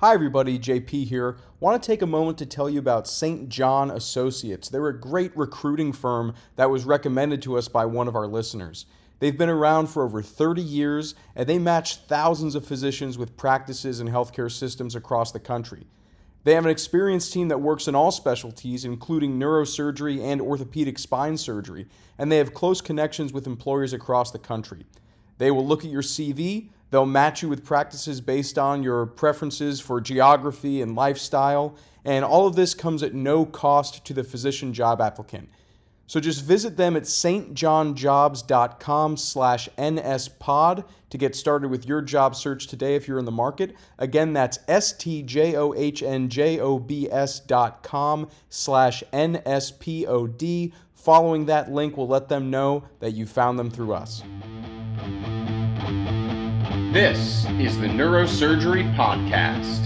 Hi, everybody. JP here. Want to take a moment to tell you about St. John Associates. They're a great recruiting firm that was recommended to us by one of our listeners. They've been around for over 30 years and they match thousands of physicians with practices and healthcare systems across the country. They have an experienced team that works in all specialties, including neurosurgery and orthopedic spine surgery, and they have close connections with employers across the country. They will look at your CV They'll match you with practices based on your preferences for geography and lifestyle, and all of this comes at no cost to the physician job applicant. So just visit them at stjohnjobs.com slash nspod to get started with your job search today if you're in the market. Again, that's S-T-J-O-H-N-J-O-B-S dot com slash N-S-P-O-D. Following that link will let them know that you found them through us. This is the Neurosurgery Podcast.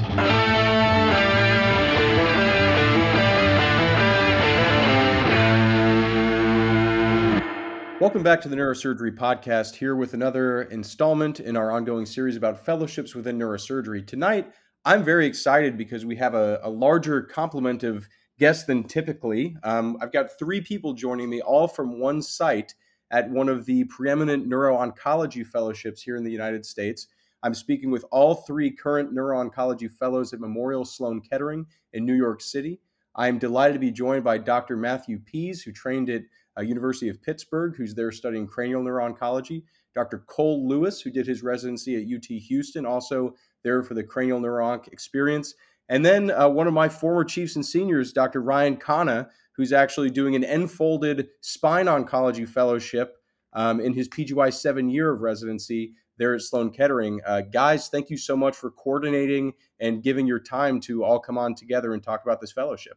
Welcome back to the Neurosurgery Podcast, here with another installment in our ongoing series about fellowships within neurosurgery. Tonight, I'm very excited because we have a, a larger complement of guests than typically. Um, I've got three people joining me, all from one site at one of the preeminent neuro-oncology fellowships here in the United States. I'm speaking with all three current neuro-oncology fellows at Memorial Sloan Kettering in New York City. I am delighted to be joined by Dr. Matthew Pease, who trained at uh, University of Pittsburgh, who's there studying cranial neuro-oncology. Dr. Cole Lewis, who did his residency at UT Houston, also there for the cranial neuro-onc experience. And then uh, one of my former chiefs and seniors, Dr. Ryan Khanna, who's actually doing an enfolded spine oncology fellowship um, in his PGY seven year of residency there at Sloan Kettering. Uh, guys, thank you so much for coordinating and giving your time to all come on together and talk about this fellowship.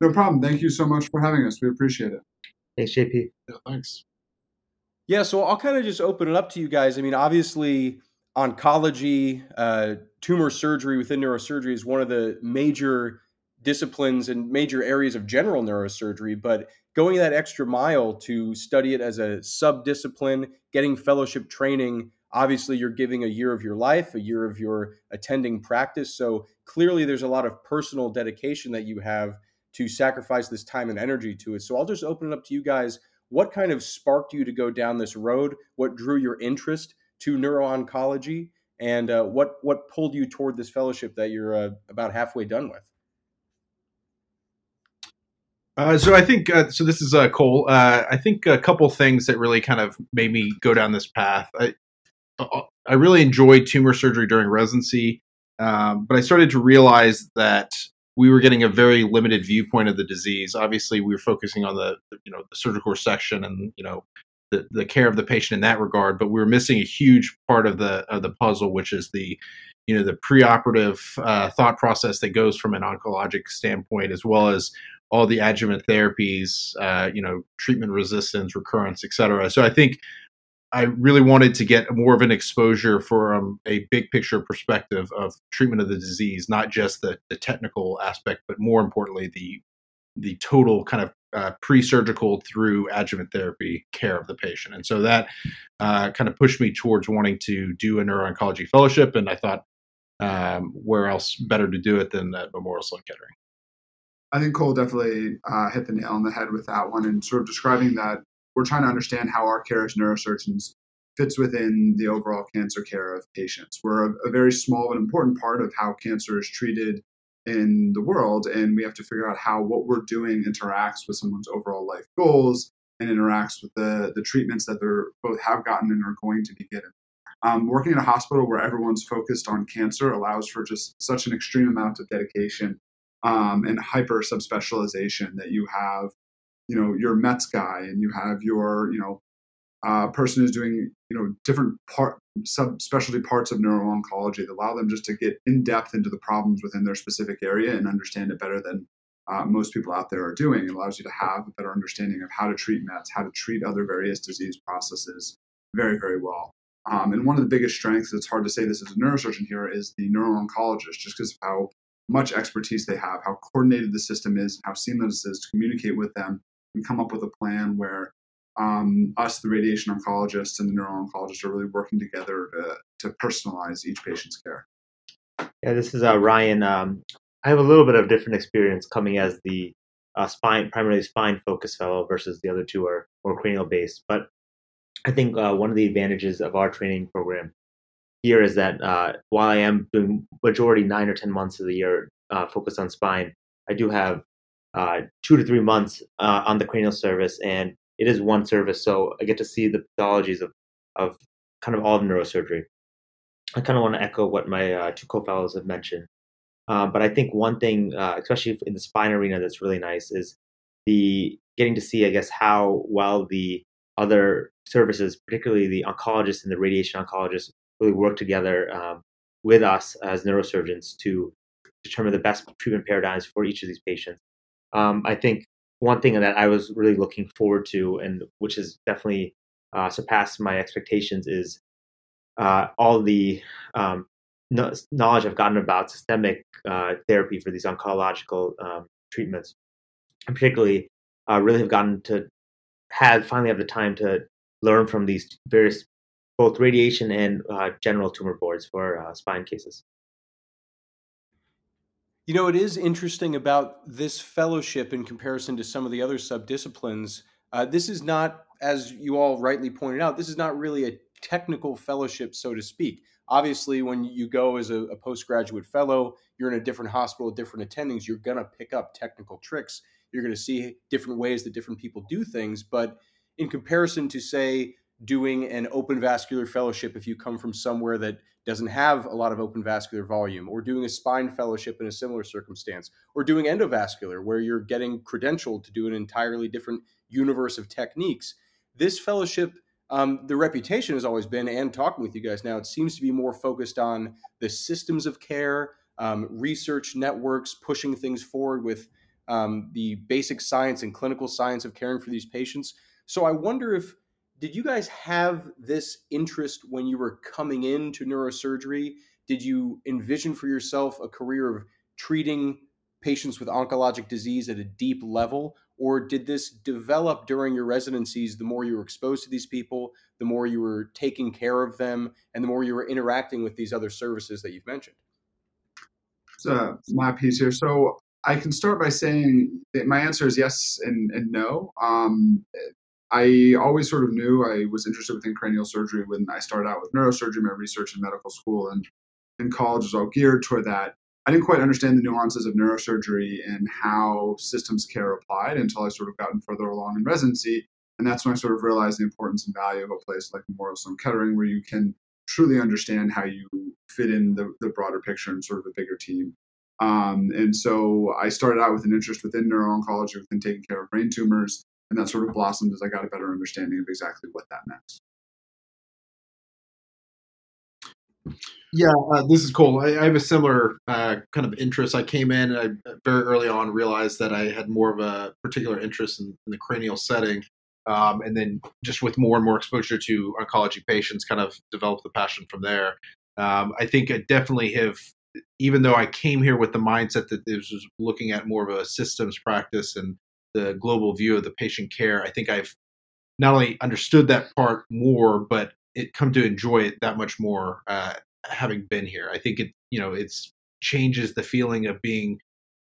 No problem. Thank you so much for having us. We appreciate it. Thanks, JP. Yeah, thanks. Yeah, so I'll kind of just open it up to you guys. I mean, obviously, oncology, uh, tumor surgery within neurosurgery is one of the major disciplines and major areas of general neurosurgery, but going that extra mile to study it as a sub-discipline, getting fellowship training, obviously you're giving a year of your life, a year of your attending practice. So clearly there's a lot of personal dedication that you have to sacrifice this time and energy to it. So I'll just open it up to you guys. What kind of sparked you to go down this road? What drew your interest to neuro-oncology? And uh, what what pulled you toward this fellowship that you're uh, about halfway done with? Uh, so I think uh, so. This is uh, Cole. Uh, I think a couple things that really kind of made me go down this path. I, I really enjoyed tumor surgery during residency, um, but I started to realize that we were getting a very limited viewpoint of the disease. Obviously, we were focusing on the you know the surgical section and you know the, the care of the patient in that regard, but we were missing a huge part of the of the puzzle, which is the you know the preoperative uh, thought process that goes from an oncologic standpoint, as well as all the adjuvant therapies, uh, you know, treatment resistance, recurrence, et cetera. So I think I really wanted to get more of an exposure from a big picture perspective of treatment of the disease, not just the, the technical aspect, but more importantly, the the total kind of uh, pre-surgical through adjuvant therapy care of the patient. And so that uh, kind of pushed me towards wanting to do a neuro-oncology fellowship. And I thought, um, where else better to do it than at Memorial Sloan Kettering? I think Cole definitely uh, hit the nail on the head with that one and sort of describing that we're trying to understand how our care as neurosurgeons fits within the overall cancer care of patients. We're a, a very small but important part of how cancer is treated in the world, and we have to figure out how what we're doing interacts with someone's overall life goals and interacts with the, the treatments that they're both have gotten and are going to be getting. Um, working in a hospital where everyone's focused on cancer allows for just such an extreme amount of dedication um, and hyper subspecialization that you have, you know, your Mets guy and you have your, you know, uh, person who's doing, you know, different part subspecialty parts of neuro-oncology that allow them just to get in depth into the problems within their specific area and understand it better than uh, most people out there are doing. It allows you to have a better understanding of how to treat Mets, how to treat other various disease processes very, very well. Um, and one of the biggest strengths, it's hard to say this as a neurosurgeon here, is the neuro-oncologist, just because of how much expertise they have, how coordinated the system is, how seamless it is to communicate with them and come up with a plan where um, us, the radiation oncologists and the neuro-oncologists, are really working together to, to personalize each patient's care. Yeah, this is uh, Ryan. Um, I have a little bit of different experience coming as the uh, spine, primarily spine focused fellow versus the other two are more cranial based. But I think uh, one of the advantages of our training program here is that uh, while I am doing majority nine or ten months of the year uh, focused on spine, I do have uh, two to three months on the cranial service, and it is one service, so I get to see the pathologies of of kind of all of neurosurgery. I kind of want to echo what my uh, two co-fellows have mentioned. Uh, but I think one thing, uh, especially in the spine arena, that's really nice is the getting to see, I guess, how well the other services, particularly the oncologists and the radiation oncologists, really work together um, with us as neurosurgeons to determine the best treatment paradigms for each of these patients. Um, I think one thing that I was really looking forward to, and which has definitely uh, surpassed my expectations, is uh, all the um, knowledge I've gotten about systemic uh, therapy for these oncological um, treatments, and particularly really have gotten to have finally have the time to learn from these various both radiation and uh, general tumor boards for uh, spine cases. You know, it is interesting about this fellowship in comparison to some of the other subdisciplines. Uh, this is not, as you all rightly pointed out, this is not really a technical fellowship, so to speak. Obviously, when you go as a, a postgraduate fellow, you're in a different hospital, different attendings, you're going to pick up technical tricks. You're going to see different ways that different people do things. But in comparison to, say, doing an open vascular fellowship if you come from somewhere that doesn't have a lot of open vascular volume, or doing a spine fellowship in a similar circumstance, or doing endovascular where you're getting credentialed to do an entirely different universe of techniques. This fellowship um, the reputation has always been, and talking with you guys now, it seems to be more focused on the systems of care, um, research networks, pushing things forward with um, the basic science and clinical science of caring for these patients. So I wonder if did you guys have this interest when you were coming into neurosurgery? Did you envision for yourself a career of treating patients with oncologic disease at a deep level? Or did this develop during your residencies? The more you were exposed to these people, the more you were taking care of them, and the more you were interacting with these other services that you've mentioned? So, Matt Pease here. So, I can start by saying that my answer is yes and, and no. Um, I always sort of knew I was interested within cranial surgery when I started out with neurosurgery, my research in medical school and in college was all geared toward that. I didn't quite understand the nuances of neurosurgery and how systems care applied until I sort of gotten further along in residency. And that's when I sort of realized the importance and value of a place like Memorial Sloan Kettering, where you can truly understand how you fit in the, the broader picture and sort of a bigger team. Um, and so I started out with an interest within neuro-oncology, within taking care of brain tumors, and that sort of blossomed as I got a better understanding of exactly what that meant. Yeah, uh, this is Cole. I, I have a similar uh, kind of interest. I came in and I very early on realized that I had more of a particular interest in, in the cranial setting. Um, and then just with more and more exposure to oncology patients, kind of developed the passion from there. Um, I think I definitely have, even though I came here with the mindset that this was looking at more of a systems practice and the global view of the patient care, I think I've not only understood that part more, but it come to enjoy it that much more uh, having been here. I think it, you know, it's changes the feeling of being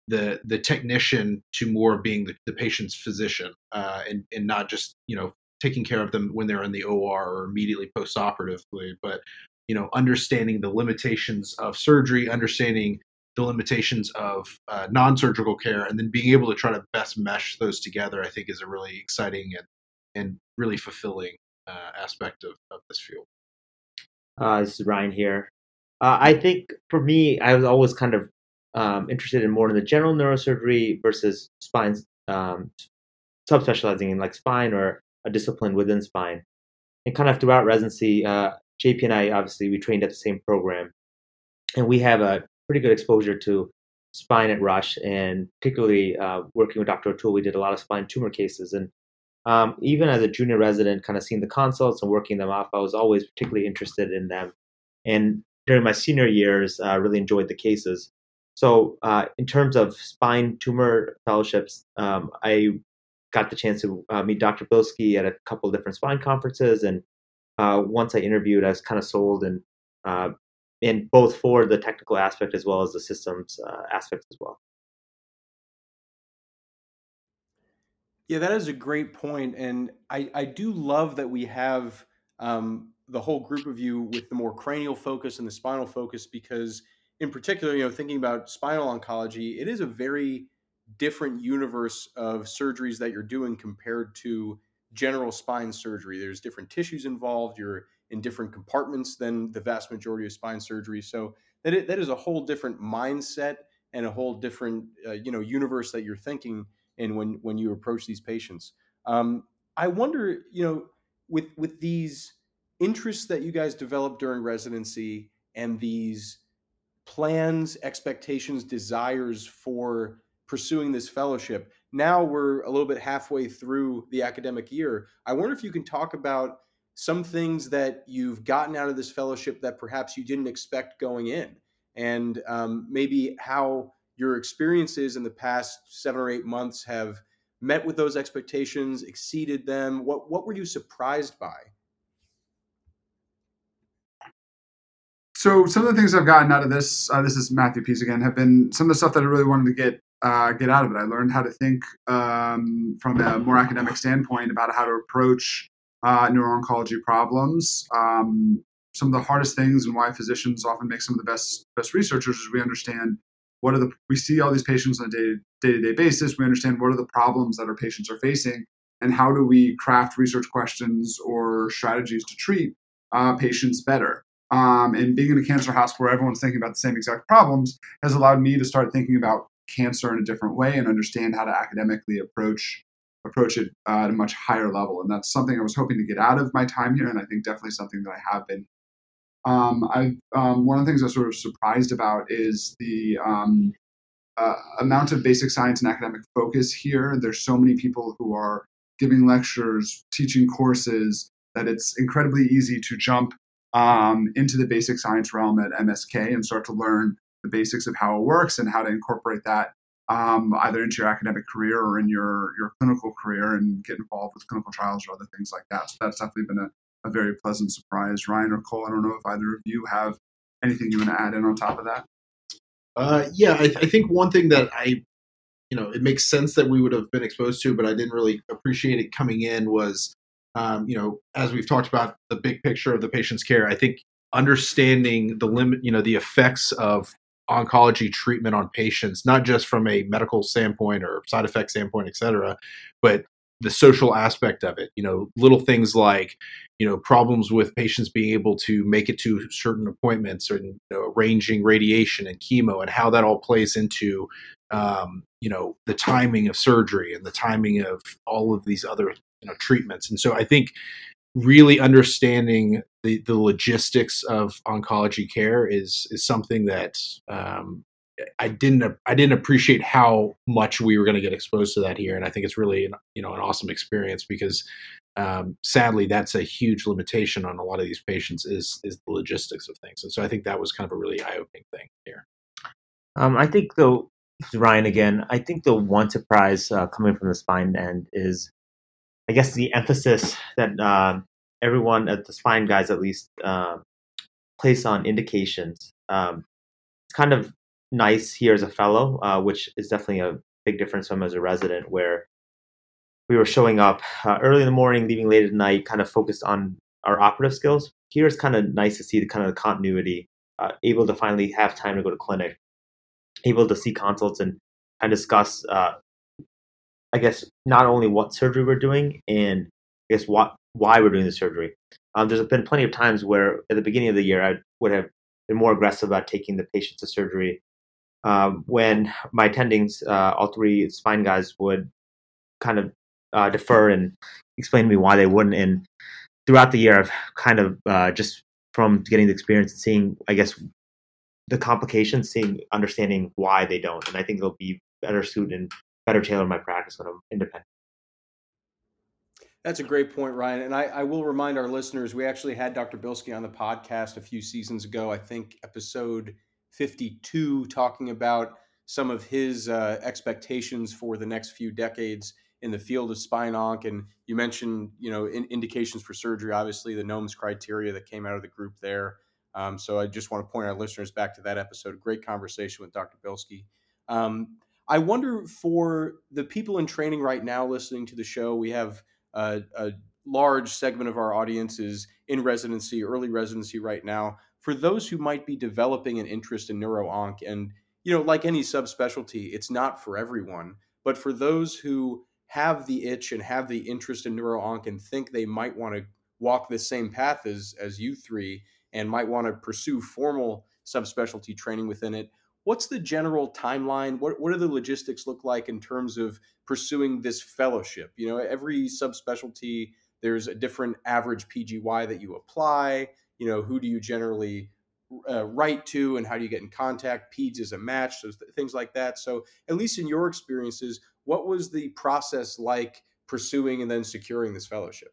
the the technician to more being the, the patient's physician, uh, and and not just you know taking care of them when they're in the OR or immediately postoperatively, but you know understanding the limitations of surgery, understanding the limitations of uh, non-surgical care, and then being able to try to best mesh those together. I think is a really exciting and and really fulfilling uh, aspect of, of this field. Uh, this is Ryan here. Uh, I think for me, I was always kind of um, interested in more in the general neurosurgery versus spine, um, subspecializing in like spine or a discipline within spine. And kind of throughout residency, uh, JP and I obviously we trained at the same program, and we have a pretty good exposure to spine at Rush, and particularly uh, working with Dr. O'Toole, we did a lot of spine tumor cases. And um, even as a junior resident, kind of seeing the consults and working them off, I was always particularly interested in them. And during my senior years, I uh, really enjoyed the cases. So, uh, in terms of spine tumor fellowships, um, I got the chance to uh, meet Dr. Bilsky at a couple different spine conferences. And uh, once I interviewed, I was kind of sold and uh, and both for the technical aspect as well as the systems uh, aspect as well. Yeah, that is a great point, and I I do love that we have um, the whole group of you with the more cranial focus and the spinal focus because, in particular, you know, thinking about spinal oncology, it is a very different universe of surgeries that you're doing compared to general spine surgery. There's different tissues involved. You're in different compartments than the vast majority of spine surgery. So that is, that is a whole different mindset and a whole different uh, you know universe that you're thinking in when when you approach these patients. Um, I wonder, you know, with with these interests that you guys developed during residency and these plans, expectations, desires for pursuing this fellowship. Now we're a little bit halfway through the academic year. I wonder if you can talk about some things that you've gotten out of this fellowship that perhaps you didn't expect going in, and um, maybe how your experiences in the past seven or eight months have met with those expectations, exceeded them. What what were you surprised by? So some of the things I've gotten out of this, uh, this is Matthew Pease again, have been some of the stuff that I really wanted to get uh, get out of it. I learned how to think um, from a more academic standpoint about how to approach uh, neuro-oncology problems. Um, some of the hardest things and why physicians often make some of the best best researchers is we understand what are the we see all these patients on a day to day basis. We understand what are the problems that our patients are facing, and how do we craft research questions or strategies to treat uh, patients better. Um, and being in a cancer hospital where everyone's thinking about the same exact problems has allowed me to start thinking about cancer in a different way and understand how to academically approach approach it at a much higher level. And that's something I was hoping to get out of my time here, and I think definitely something that I have been. Um, I um, one of the things I was sort of surprised about is the um, uh, amount of basic science and academic focus here. There's so many people who are giving lectures, teaching courses that it's incredibly easy to jump um, into the basic science realm at MSK and start to learn the basics of how it works and how to incorporate that um, either into your academic career or in your your clinical career and get involved with clinical trials or other things like that. So that's definitely been a, a very pleasant surprise. Ryan or Cole, I don't know if either of you have anything you want to add in on top of that. Uh, yeah, I, I think one thing that I, you know, it makes sense that we would have been exposed to, but I didn't really appreciate it coming in was, um, you know, as we've talked about the big picture of the patient's care. I think understanding the limit, you know, the effects of oncology treatment on patients, not just from a medical standpoint or side effect standpoint, et cetera, but the social aspect of it. You know, little things like, you know, problems with patients being able to make it to certain appointments or you know, arranging radiation and chemo and how that all plays into, um, you know, the timing of surgery and the timing of all of these other you know treatments. And so I think really understanding the, the logistics of oncology care is is something that um, I didn't I didn't appreciate how much we were going to get exposed to that here, and I think it's really an, you know an awesome experience because um, sadly that's a huge limitation on a lot of these patients is is the logistics of things, and so I think that was kind of a really eye opening thing here. Um, I think though Ryan again, I think the one surprise uh, coming from the spine end is I guess the emphasis that uh, everyone at the spine guys at least uh, place on indications. Um, it's kind of nice here as a fellow, uh, which is definitely a big difference from as a resident, where we were showing up uh, early in the morning, leaving late at night, kind of focused on our operative skills. Here it's kind of nice to see the kind of the continuity, uh, able to finally have time to go to clinic, able to see consults and and discuss uh, I guess not only what surgery we're doing and I guess what why we're doing the surgery. Um, there's been plenty of times where at the beginning of the year I would have been more aggressive about taking the patients to surgery. Um, when my attendings, uh, all three spine guys would kind of uh, defer and explain to me why they wouldn't. And throughout the year, I've kind of uh, just from getting the experience and seeing, I guess, the complications, seeing, understanding why they don't. And I think they'll be better suited and better tailor my practice when I'm independent. That's a great point, Ryan. And I, I, will remind our listeners we actually had Dr. Bilsky on the podcast a few seasons ago, I think episode 52, talking about some of his uh, expectations for the next few decades in the field of spine onc. And you mentioned, you know, in, indications for surgery, obviously the NOMS criteria that came out of the group there. Um, so I just want to point our listeners back to that episode. Great conversation with Dr. Bilsky. Um, I wonder for the people in training right now listening to the show, we have a, a large segment of our audience is in residency, early residency right now. For those who might be developing an interest in neuro-onc, and you know, like any subspecialty, it's not for everyone. But for those who have the itch and have the interest in neuro-onc and think they might want to walk the same path as as you three and might want to pursue formal subspecialty training within it, what's the general timeline? What what do the logistics look like in terms of pursuing this fellowship? You know, every subspecialty there's a different average PGY that you apply. You know, who do you generally uh, write to and how do you get in contact? PEDS is a match, so th- things like that. So, at least in your experiences, what was the process like pursuing and then securing this fellowship?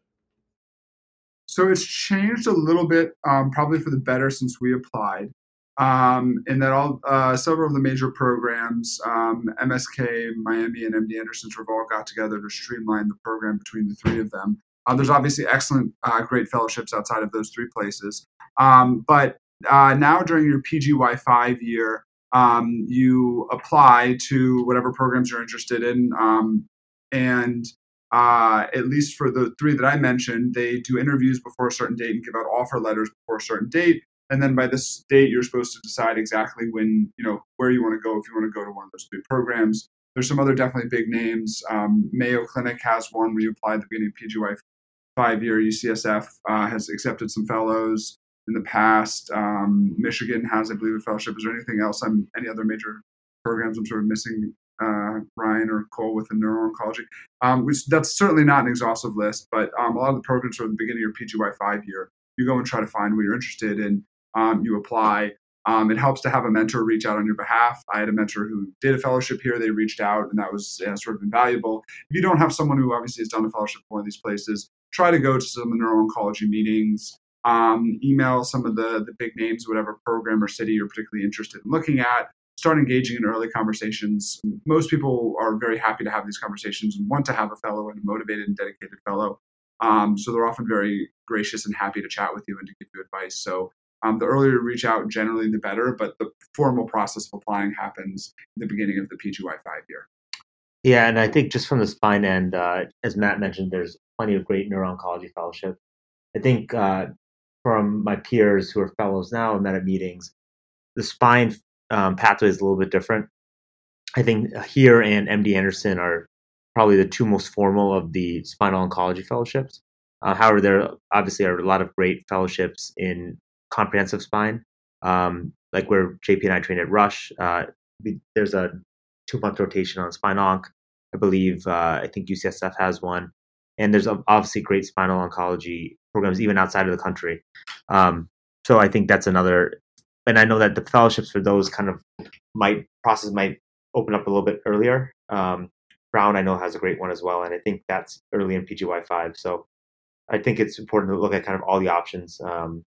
So it's changed a little bit, um, probably for the better since we applied. Um, in that all uh, several of the major programs, um, MSK, Miami, and MD Anderson all got together to streamline the program between the three of them. Uh, there's obviously excellent, uh, great fellowships outside of those three places. Um, but uh, now during your PGY five year, um, you apply to whatever programs you're interested in. Um, and uh, at least for the three that I mentioned, they do interviews before a certain date and give out offer letters before a certain date. And then by this date, you're supposed to decide exactly when, you know, where you want to go if you want to go to one of those three programs. There's some other definitely big names. Um, Mayo Clinic has one where you apply at the beginning of PGY five year. UCSF uh, has accepted some fellows in the past. Um, Michigan has, I believe, a fellowship. Is there anything else? I'm any other major programs I'm sort of missing? Uh, Ryan or Cole with the neuro-oncology. Um, which, that's certainly not an exhaustive list, but um, a lot of the programs are at the beginning of your PGY five year. You go and try to find what you're interested in. Um, you apply. Um, it helps to have a mentor reach out on your behalf. I had a mentor who did a fellowship here. They reached out, and that was sort of invaluable. If you don't have someone who obviously has done a fellowship for one of these places, try to go to some neuro-oncology meetings, um, email some of the, the big names, whatever program or city you're particularly interested in looking at, start engaging in early conversations. Most people are very happy to have these conversations and want to have a fellow and a motivated and dedicated fellow. Um, so they're often very gracious and happy to chat with you and to give you advice. So um, the earlier you reach out, generally the better, but the formal process of applying happens in the beginning of the PGY five year. Yeah, and I think just from the spine end, uh, as Matt mentioned, there's plenty of great neuro-oncology fellowship. I think uh, from my peers who are fellows now and met at meetings, the spine um, pathway is a little bit different. I think here and MD Anderson are probably the two most formal of the spinal oncology fellowships. Uh, however, there obviously are a lot of great fellowships in comprehensive spine, um, like where JP and I trained at Rush. Uh, there's a two month rotation on spine onc. I believe uh, I think UCSF has one and there's obviously great spinal oncology programs even outside of the country. Um, so I think that's another, and I know that the fellowships for those kind of might process might open up a little bit earlier. Um, Brown I know has a great one as well, and I think that's early in PGY five. So I think it's important to look at kind of all the options um,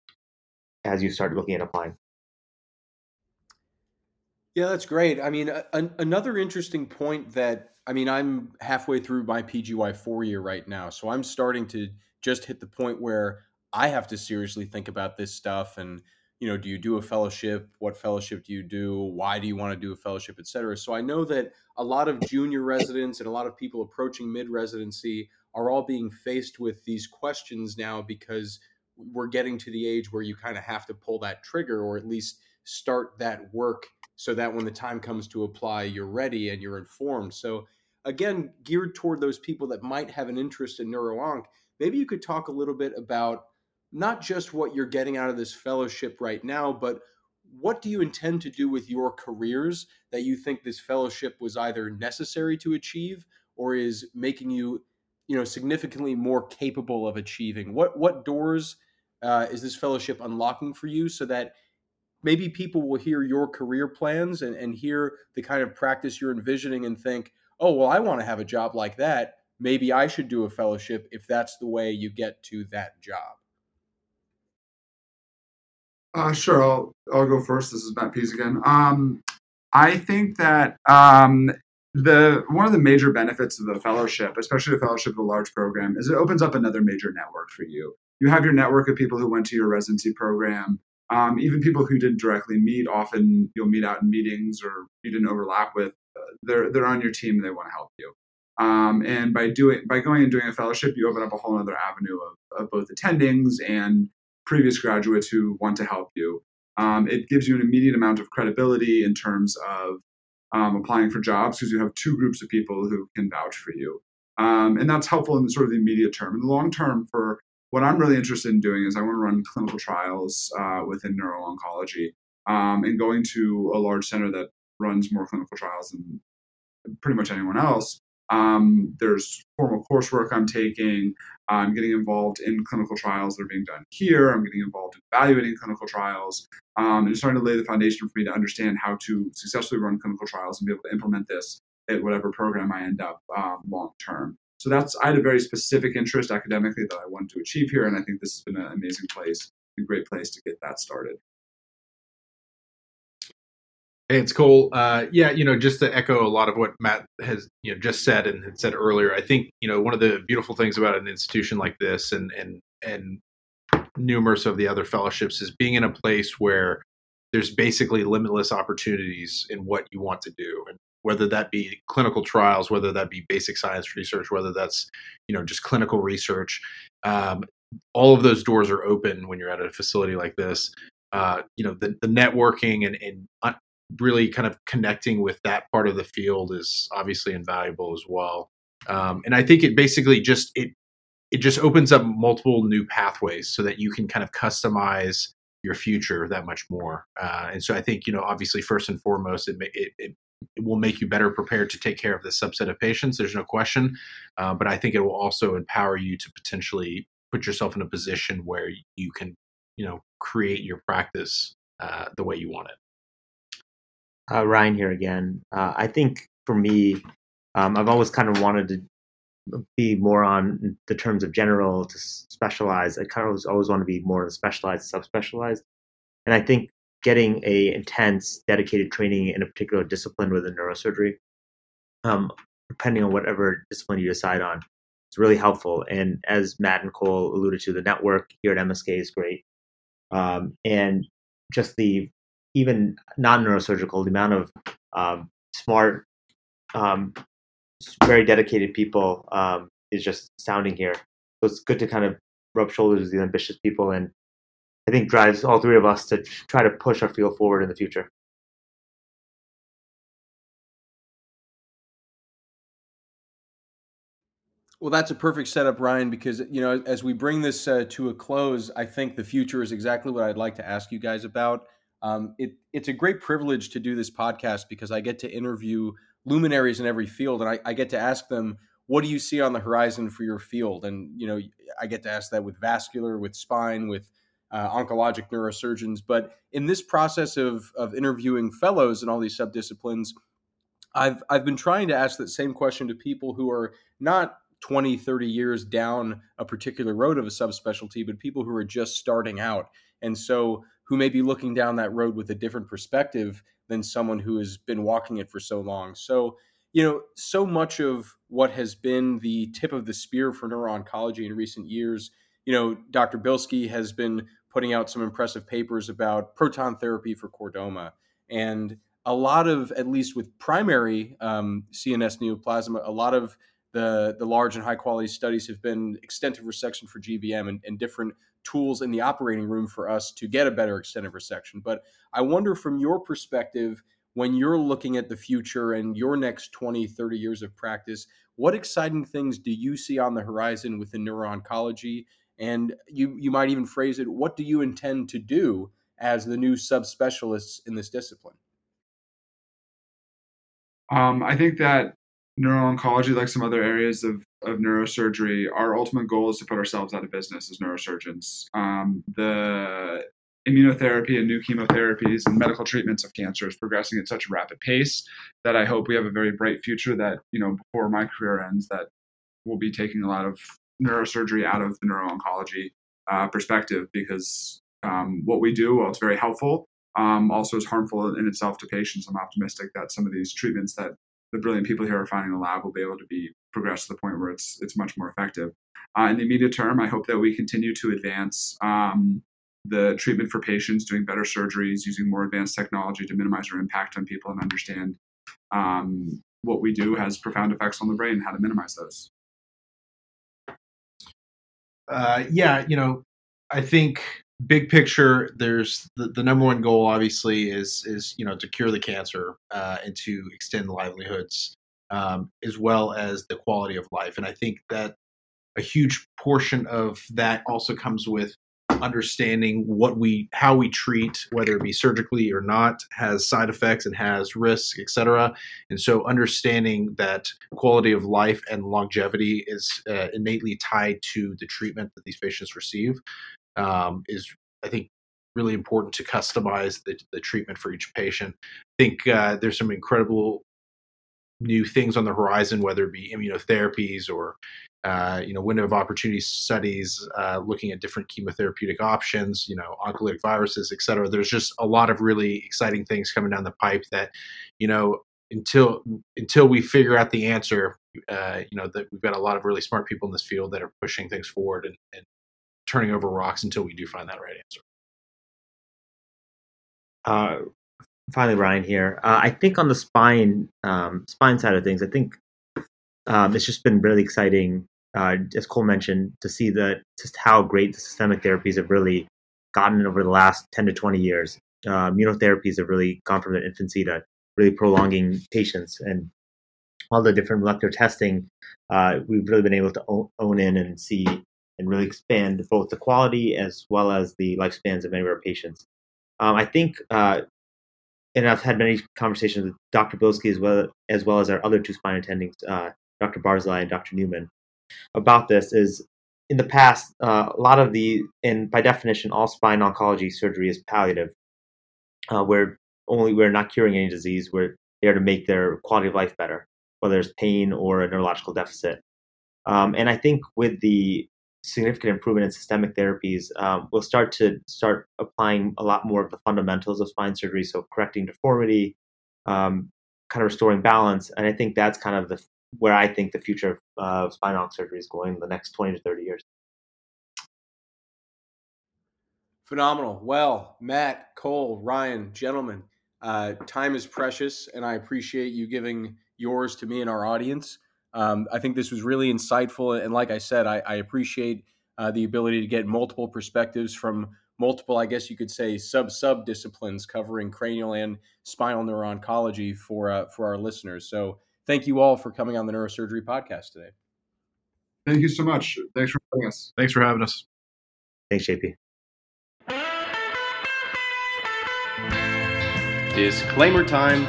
as you start looking at applying. Yeah, that's great. I mean, a, another interesting point that I mean, I'm halfway through my PGY four year right now, so I'm starting to just hit the point where I have to seriously think about this stuff. And you know, do you do a fellowship? What fellowship do you do? Why do you want to do a fellowship, et cetera? So I know that a lot of junior residents and a lot of people approaching mid residency are all being faced with these questions now because we're getting to the age where you kind of have to pull that trigger or at least start that work so that when the time comes to apply, you're ready and you're informed. So, again, geared toward those people that might have an interest in neuro-onc, maybe you could talk a little bit about not just what you're getting out of this fellowship right now, but what do you intend to do with your careers that you think this fellowship was either necessary to achieve or is making you, you know, significantly more capable of achieving? What what doors uh, is this fellowship unlocking for you so that maybe people will hear your career plans and, and hear the kind of practice you're envisioning and think, oh, well, I want to have a job like that. Maybe I should do a fellowship if that's the way you get to that job. Uh, sure, I'll, I'll go first. This is Matt Pease again. Um, I think that um, the one of the major benefits of the fellowship, especially a fellowship of a large program, is it opens up another major network for you. You have your network of people who went to your residency program Um, even people who didn't directly meet, often you'll meet out in meetings or you didn't overlap with. Uh, they're they're on your team and they want to help you. Um, and by doing by going and doing a fellowship, you open up a whole other avenue of, of both attendings and previous graduates who want to help you. Um, it gives you an immediate amount of credibility in terms of um, applying for jobs because you have two groups of people who can vouch for you. Um, and that's helpful in the sort of the immediate term. In the long term, for what I'm really interested in doing is I want to run clinical trials uh, within neuro-oncology um, and going to a large center that runs more clinical trials than pretty much anyone else. Um, there's formal coursework I'm taking. I'm getting involved in clinical trials that are being done here. I'm getting involved in evaluating clinical trials um, and starting to lay the foundation for me to understand how to successfully run clinical trials and be able to implement this at whatever program I end up um, long term. So that's I had a very specific interest academically that I wanted to achieve here, and I think this has been an amazing place, a great place to get that started. Hey, it's Cole. Uh, yeah, you know, just to echo a lot of what Matt has you know just said and had said earlier, I think you know one of the beautiful things about an institution like this and and and numerous of the other fellowships is being in a place where there's basically limitless opportunities in what you want to do, and whether that be clinical trials, whether that be basic science research, whether that's you know just clinical research. Um, all of those doors are open when you're at a facility like this. Uh, you know the, the networking and, and really kind of connecting with that part of the field is obviously invaluable as well. Um, and I think it basically just it it just opens up multiple new pathways so that you can kind of customize your future that much more. Uh, and so I think you know obviously first and foremost it, it, it it will make you better prepared to take care of this subset of patients. There's no question, uh, but I think it will also empower you to potentially put yourself in a position where you can, you know, create your practice uh, the way you want it. Uh, Ryan here again. Uh, I think for me, um, I've always kind of wanted to be more on the terms of general to specialize. I kind of always, always want to be more specialized, subspecialized. And I think getting a intense, dedicated training in a particular discipline within neurosurgery, um, depending on whatever discipline you decide on, it's really helpful. And as Matt and Cole alluded to, the network here at MSK is great. Um, and just the even non-neurosurgical, the amount of um, smart, um, very dedicated people um, is just sounding here. So it's good to kind of rub shoulders with these ambitious people, and I think drives all three of us to try to push our field forward in the future. Well, that's a perfect setup, Ryan, because you know as we bring this uh, to a close, I think the future is exactly what I'd like to ask you guys about. Um, it, it's a great privilege to do this podcast because I get to interview luminaries in every field, and I, I, get to ask them, "What do you see on the horizon for your field?" And you know, I get to ask that with vascular, with spine, with uh, oncologic neurosurgeons. But in this process of of interviewing fellows in all these subdisciplines, I've I've been trying to ask that same question to people who are not 20, 30 years down a particular road of a subspecialty, but people who are just starting out. And so who may be looking down that road with a different perspective than someone who has been walking it for so long. So, you know, so much of what has been the tip of the spear for neuro-oncology in recent years, you know, Dr. Bilsky has been putting out some impressive papers about proton therapy for chordoma. And a lot of, at least with primary um, CNS neoplasm, a lot of the, the large and high quality studies have been extensive resection for GBM and, and different tools in the operating room for us to get a better extended resection. But I wonder from your perspective, when you're looking at the future and your next 20, 30 years of practice, what exciting things do you see on the horizon within neuro-oncology? And you, you might even phrase it, what do you intend to do as the new subspecialists in this discipline? Um, I think that neuro-oncology, like some other areas of, of neurosurgery, our ultimate goal is to put ourselves out of business as neurosurgeons. Um, the immunotherapy and new chemotherapies and medical treatments of cancer is progressing at such a rapid pace that I hope we have a very bright future that, you know, before my career ends, that we'll be taking a lot of neurosurgery out of the neuro-oncology uh, perspective because um, what we do, while it's very helpful, um, also is harmful in itself to patients. I'm optimistic that some of these treatments that the brilliant people here are finding in the lab will be able to be progressed to the point where it's it's much more effective. Uh, in the immediate term, I hope that we continue to advance um, the treatment for patients, doing better surgeries, using more advanced technology to minimize our impact on people and understand um, what we do has profound effects on the brain and how to minimize those. Uh, yeah, you know, I think big picture, there's the, the number one goal obviously is is you know to cure the cancer uh, and to extend livelihoods um, as well as the quality of life. And I think that a huge portion of that also comes with understanding what we how we treat whether it be surgically or not has side effects and has risks etc and so understanding that quality of life and longevity is uh, innately tied to the treatment that these patients receive um, is i think really important to customize the, the treatment for each patient. I think uh, there's some incredible new things on the horizon whether it be immunotherapies or uh, you know, window of opportunity studies, uh, looking at different chemotherapeutic options, you know, oncolytic viruses, et cetera. There's just a lot of really exciting things coming down the pipe that, you know, until until we figure out the answer, uh, you know, that we've got a lot of really smart people in this field that are pushing things forward and, and turning over rocks until we do find that right answer. Uh, finally, Ryan here. Uh, I think on the spine um, spine side of things, I think um, it's just been really exciting uh, as Cole mentioned, to see that just how great the systemic therapies have really gotten over the last 10 to 20 years. Uh, immunotherapies have really gone from their infancy to really prolonging patients. And all the different molecular testing, uh, we've really been able to own, own in and see and really expand both the quality as well as the lifespans of many of our patients. Um, I think, uh, and I've had many conversations with Dr. Bilsky as well as well as our other two spine attendings, uh, Dr. Barzilai and Dr. Newman, about this is in the past, uh, a lot of the, and by definition, all spine oncology surgery is palliative, uh, where only we're not curing any disease, we're there to make their quality of life better, whether it's pain or a neurological deficit. Um, and I think with the significant improvement in systemic therapies, um, we'll start to start applying a lot more of the fundamentals of spine surgery, so correcting deformity, um, kind of restoring balance, and I think that's kind of the where I think the future of uh, spinal surgery is going in the next 20 to 30 years. Phenomenal. Well, Matt, Cole, Ryan, gentlemen, uh, time is precious, and I appreciate you giving yours to me and our audience. Um, I think this was really insightful, and like I said, I, I appreciate uh, the ability to get multiple perspectives from multiple, I guess you could say, sub sub disciplines covering cranial and spinal neuro-oncology for uh, for our listeners. So thank you all for coming on the Neurosurgery Podcast today. Thank you so much. Thanks for having us. Thanks for having us. Thanks, JP. Disclaimer time.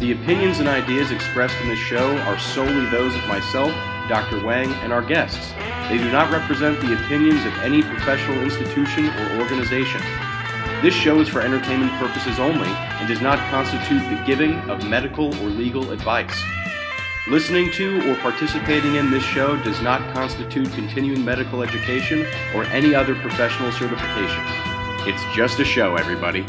The opinions and ideas expressed in this show are solely those of myself, Dr. Wang, and our guests. They do not represent the opinions of any professional institution or organization. This show is for entertainment purposes only and does not constitute the giving of medical or legal advice. Listening to or participating in this show does not constitute continuing medical education or any other professional certification. It's just a show, everybody.